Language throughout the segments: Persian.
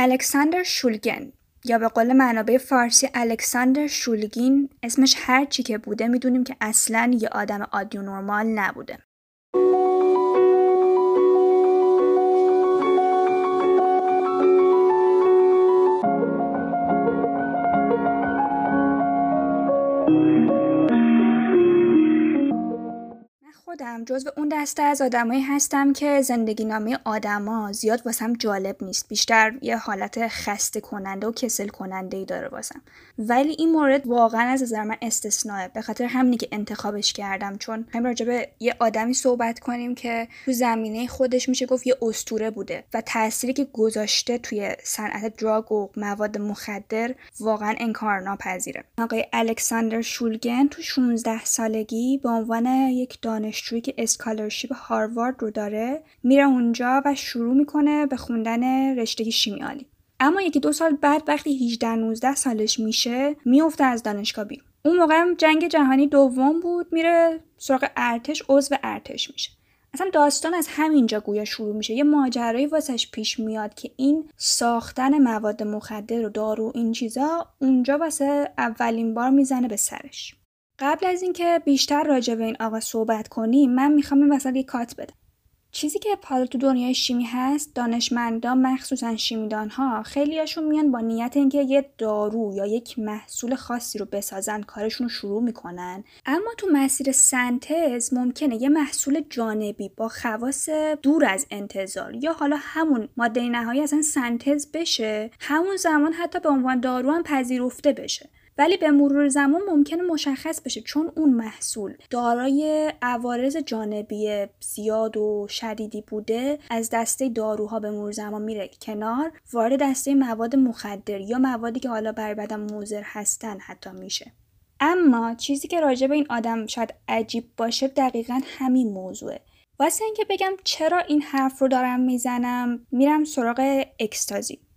الکساندر شولگن یا به قول منابع فارسی الکساندر شولگین اسمش هر چی که بوده می‌دونیم که اصلا یه آدم عادی و نرمال نبوده. خودم. جزو اون دسته از آدمایی هستم که زندگی نامه آدما زیاد واسم جالب نیست. بیشتر یه حالت خسته کننده و کسل کننده ای داره واسم. ولی این مورد واقعا از نظر من استثنائه به خاطر همینی که انتخابش کردم. چون هم راجع یه آدمی صحبت کنیم که تو زمینه خودش میشه گفت یه استوره بوده و تأثیری که گذاشته توی صنعت دراگ و مواد مخدر واقعا انکارناپذیره. آقای الکساندر شولگن تو 16 سالگی به عنوان یک دانش دانشجویی که اسکالرشیپ هاروارد رو داره میره اونجا و شروع می‌کنه به خوندن رشته شیمیالی اما یکی دو سال بعد وقتی 18 19 سالش میشه میفته از دانشگاه بیرون. اون موقع جنگ جهانی دوم بود میره سراغ ارتش عضو ارتش میشه. اصلا داستان از همینجا گویا شروع میشه. یه ماجرایی واسش پیش میاد که این ساختن مواد مخدر و دارو این چیزا اونجا واسه اولین بار می‌زنه به سرش. قبل از اینکه بیشتر راجع به این آقا صحبت کنیم من می‌خوام این وسط یه کات بدم. چیزی که حالا تو دنیای شیمی هست دانشمندان مخصوصا شیمیدان ها خیلیاشون میان با نیت اینکه یه دارو یا یک محصول خاصی رو بسازن کارشون رو شروع می‌کنن. اما تو مسیر سنتز ممکنه یه محصول جانبی با خواص دور از انتظار یا حالا همون ماده نهایی اصلا سنتز بشه همون زمان حتی به عنوان دارو هم پذیرفته بشه. ولی به مرور زمان ممکنه مشخص بشه چون اون محصول دارای عوارض جانبی زیاد و شدیدی بوده از دسته داروها به مرور زمان میره کنار وارد دسته مواد مخدر یا موادی که حالا بر بدن مضر هستن حتی میشه. اما چیزی که راجع به این آدم شاید عجیب باشه دقیقا همین موضوعه. واسه اینکه بگم چرا این حرف رو دارم می‌زنم میرم سراغ اکستازی.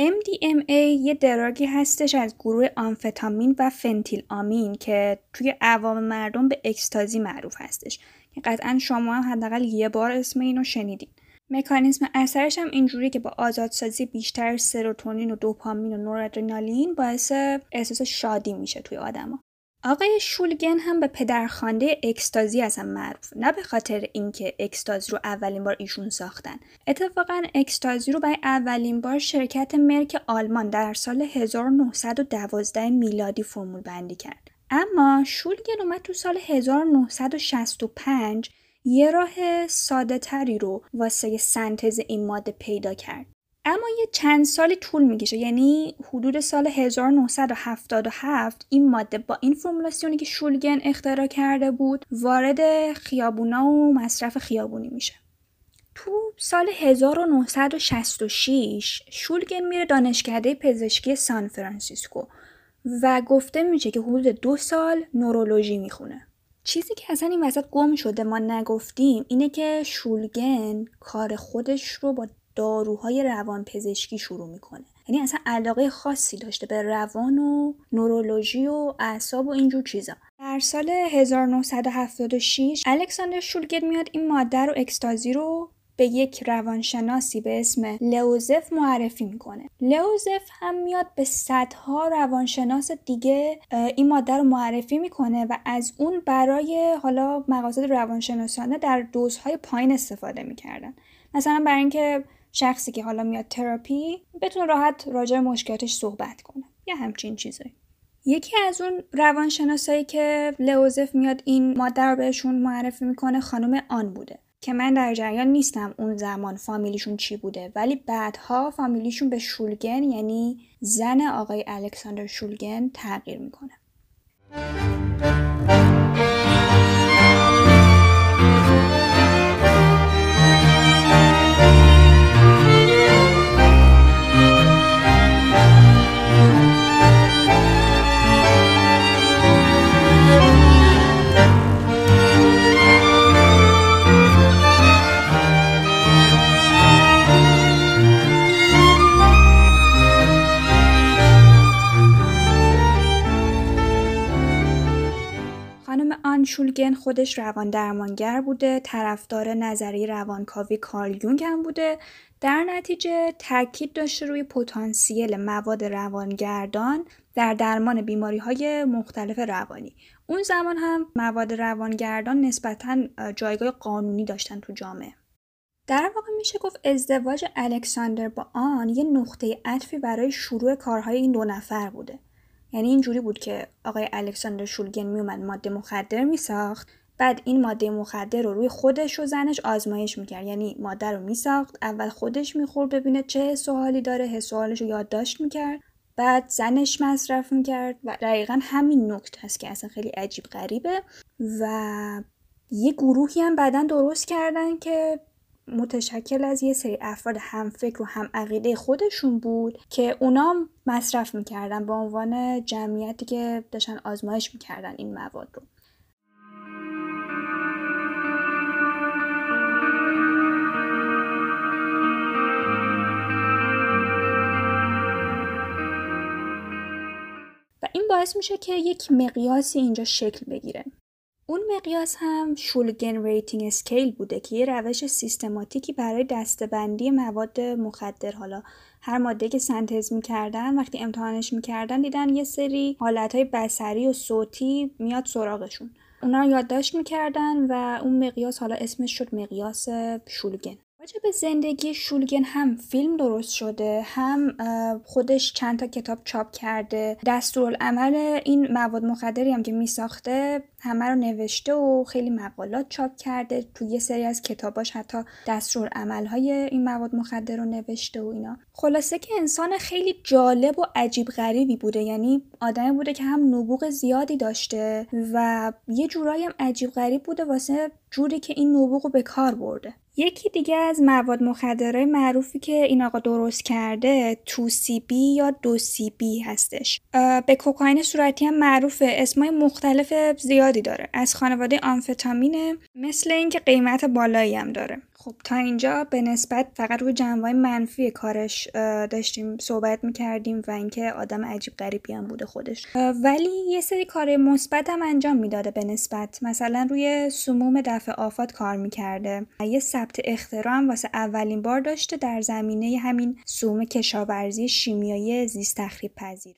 MDMA یه دراگی هستش از گروه آمفتامین و فنتیل آمین که توی عوام مردم به اکستازی معروف هستش. که قطعا شما هم حداقل یه بار اسم اینو شنیدین. مکانیزم اثرش هم اینجوری که با آزادسازی بیشتر سروتونین و دوپامین و نورادرنالین باعث احساس شادی میشه توی آدما. آقای شولگن هم به پدرخوانده اکستازی اصلا معروف. نه به خاطر اینکه اکستازی رو اولین بار ایشون ساختن. اتفاقا اکستازی رو برای اولین بار شرکت مرک آلمان در سال 1912 میلادی فرمول بندی کرد. اما شولگن اومد تو سال 1965 یه راه ساده تری رو واسه سنتز این ماده پیدا کرد. اما یه چند سالی طول می‌کشه. یعنی حدود سال 1977 این ماده با این فرمولاسیونی که شولگن اختراع کرده بود وارد خیابونا و مصرف خیابونی میشه. تو سال 1966 شولگن میره دانشکده پزشکی سان فرانسیسکو و گفته میشه که حدود دو سال نورولوژی می‌خونه. چیزی که اصلا این وسط گم شده ما نگفتیم اینه که شولگن کار خودش رو با داروهای روان پزشکی شروع می‌کنه. یعنی اصلا علاقه خاصی داشته به روان و نورولوژی و اعصاب و اینجور چیزا. در سال 1976 الکساندر شولگر میاد این ماده رو اکستازی رو به یک روانشناسی به اسم لوزف معرفی می‌کنه. لوزف هم میاد به صدها روانشناس دیگه این ماده رو معرفی می‌کنه و از اون برای حالا مقاصد روانشناسانه در دوزهای پایین استفاده می‌کردن. مثلا برای اینکه شخصی که حالا میاد تراپی بتونه راحت راجع مشکلاتش صحبت کنه. یا همچین چیزایی. یکی از اون روانشناسایی که لوزف میاد این ماده رو بهشون معرفی می‌کنه خانم آن بوده که من در جریان نیستم اون زمان فامیلیشون چی بوده ولی بعدها فامیلیشون به شولگن یعنی زن آقای الکساندر شولگن تغییر می‌کنه. شولگن خودش روان درمانگر بوده طرفدار نظری روانکاوی کارل یونگ هم بوده. در نتیجه تاکید داشته روی پتانسیل مواد روانگردان در درمان بیماری های مختلف روانی. اون زمان هم مواد روانگردان نسبتا جایگاه قانونی داشتن تو جامعه. در واقع میشه گفت ازدواج الکساندر با آن یه نقطه عطفی برای شروع کارهای این دو نفر بوده. یعنی اینجوری بود که آقای الکساندر شولگن میومد ماده مخدر میساخت. بعد این ماده مخدر رو روی خودش و زنش آزمایش می‌کرد. یعنی ماده رو میساخت اول خودش می‌خورد ببینه چه حس داره حس و رو یادداشت می‌کرد. بعد زنش مصرف می‌کرد و دقیقا همین نکته هست که اصلا خیلی عجیب غریبه. و یه گروهی هم بعدا درست کردن که متشکل از یه سری افراد هم فکر و هم عقیده خودشون بود که اونا مصرف می‌کردن به عنوان جمعیتی که داشتن آزمایش می‌کردن این مواد رو. و این باعث میشه که یک مقیاسی اینجا شکل بگیره. اون مقیاس هم شولگن rating scale بوده که یه روش سیستماتیکی برای دسته‌بندی مواد مخدر حالا هر ماده که سنتز می‌کردن وقتی امتحانش می‌کردن دیدن یه سری حالتهای بصری و صوتی میاد سراغشون. اونا یادداشت می‌کردن و اون مقیاس حالا اسمش شد مقیاس شولگن. به زندگی شولگن هم فیلم درست شده هم خودش چند تا کتاب چاپ کرده. دستورالعمل این مواد مخدری هم که می ساخته همه رو نوشته و خیلی مقالات چاپ کرده. تو یه سری از کتاباش حتی دستورالعمل های این مواد مخدر رو نوشته و اینا. خلاصه که انسان خیلی جالب و عجیب غریبی بوده. یعنی آدمی بوده که هم نبوغ زیادی داشته و یه جورایی هم عجیب غریب بوده واسه جوری که این نبوغ رو به کار برده. یکی دیگه از مواد مخدرهای معروفی که این آقا درست کرده تو سی بی یا دو سی بی هستش. به کوکائین صورتی هم معروفه. اسمای مختلف زیادی داره. از خانواده آمفتامینه. مثل اینکه قیمت بالایی هم داره. خب تا اینجا به نسبت فقط روی جنبه منفی کارش داشتیم صحبت می‌کردیم و اینکه آدم عجیب غریبی هم بوده خودش. ولی یه سری کار مثبت هم انجام می‌داده به نسبت. مثلا روی سموم دفع آفات کار می‌کرده. یه ثبت اختراع هم واسه اولین بار داشته در زمینه همین سموم کشاورزی شیمیایی زیست تخریب پذیر.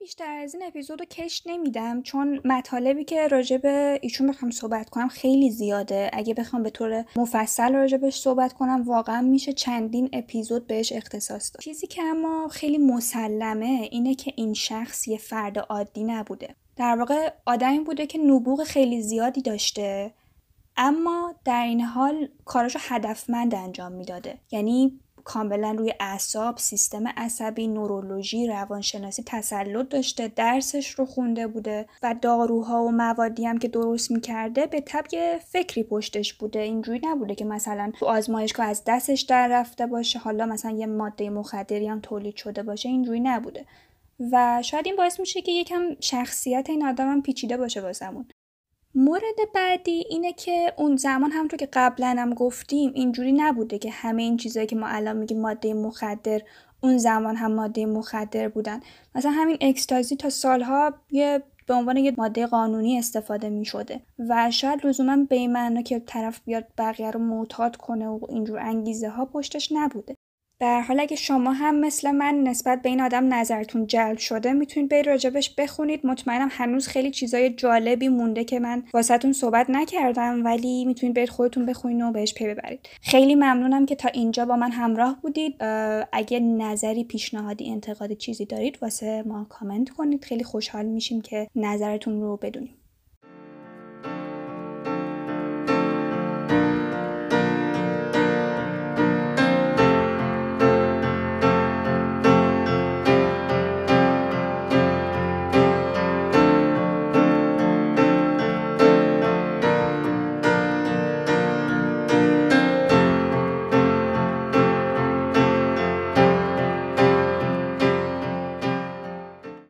بیشتر از این اپیزود رو کش نمیدم چون مطالبی که راجع به ایشون بخوام صحبت کنم خیلی زیاده. اگه بخوام به طور مفصل راجبش صحبت کنم واقعا میشه چندین اپیزود بهش اختصاص داد. چیزی که اما خیلی مسلمه اینه که این شخص یه فرد عادی نبوده. در واقع آدمی بوده که نبوغ خیلی زیادی داشته اما در این حال کاراشو هدفمند انجام می‌داده. یعنی کاملا روی اعصاب سیستم عصبی نورولوژی روانشناسی تسلط داشته درسش رو خونده بوده و داروها و موادی هم که درست می‌کرده به طبع فکری پشتش بوده. اینجوری نبوده که مثلا تو آزمایشگاه از دستش در رفته باشه حالا مثلا یه ماده مخدری هم تولید شده باشه اینجوری نبوده. و شاید این باعث میشه که یکم شخصیت این آدم هم پیچیده باشه واسمون. مورد بعدی اینه که اون زمان همونطور که قبلا هم گفتیم اینجوری نبوده که همه این چیزهایی که ما الان میگیم ماده مخدر اون زمان هم ماده مخدر بودن. مثلا همین اکستازی تا سالها یه به عنوان یه ماده قانونی استفاده می شده و شاید لزوما به این معنا که طرف بیاد بقیه رو معتاد کنه و اینجور انگیزه ها پشتش نبوده. در حال اگه شما هم مثل من نسبت به این آدم نظرتون جلب شده می‌تونید برید راجبش بخونید. مطمئنم هنوز خیلی چیزای جالبی مونده که من واسهتون صحبت نکردم ولی می‌تونید برید خودتون بخونید و بهش پی ببرید. خیلی ممنونم که تا اینجا با من همراه بودید. اگه نظری پیشنهادی انتقادی چیزی دارید واسه ما کامنت کنید. خیلی خوشحال میشیم که نظرتون رو بدونیم.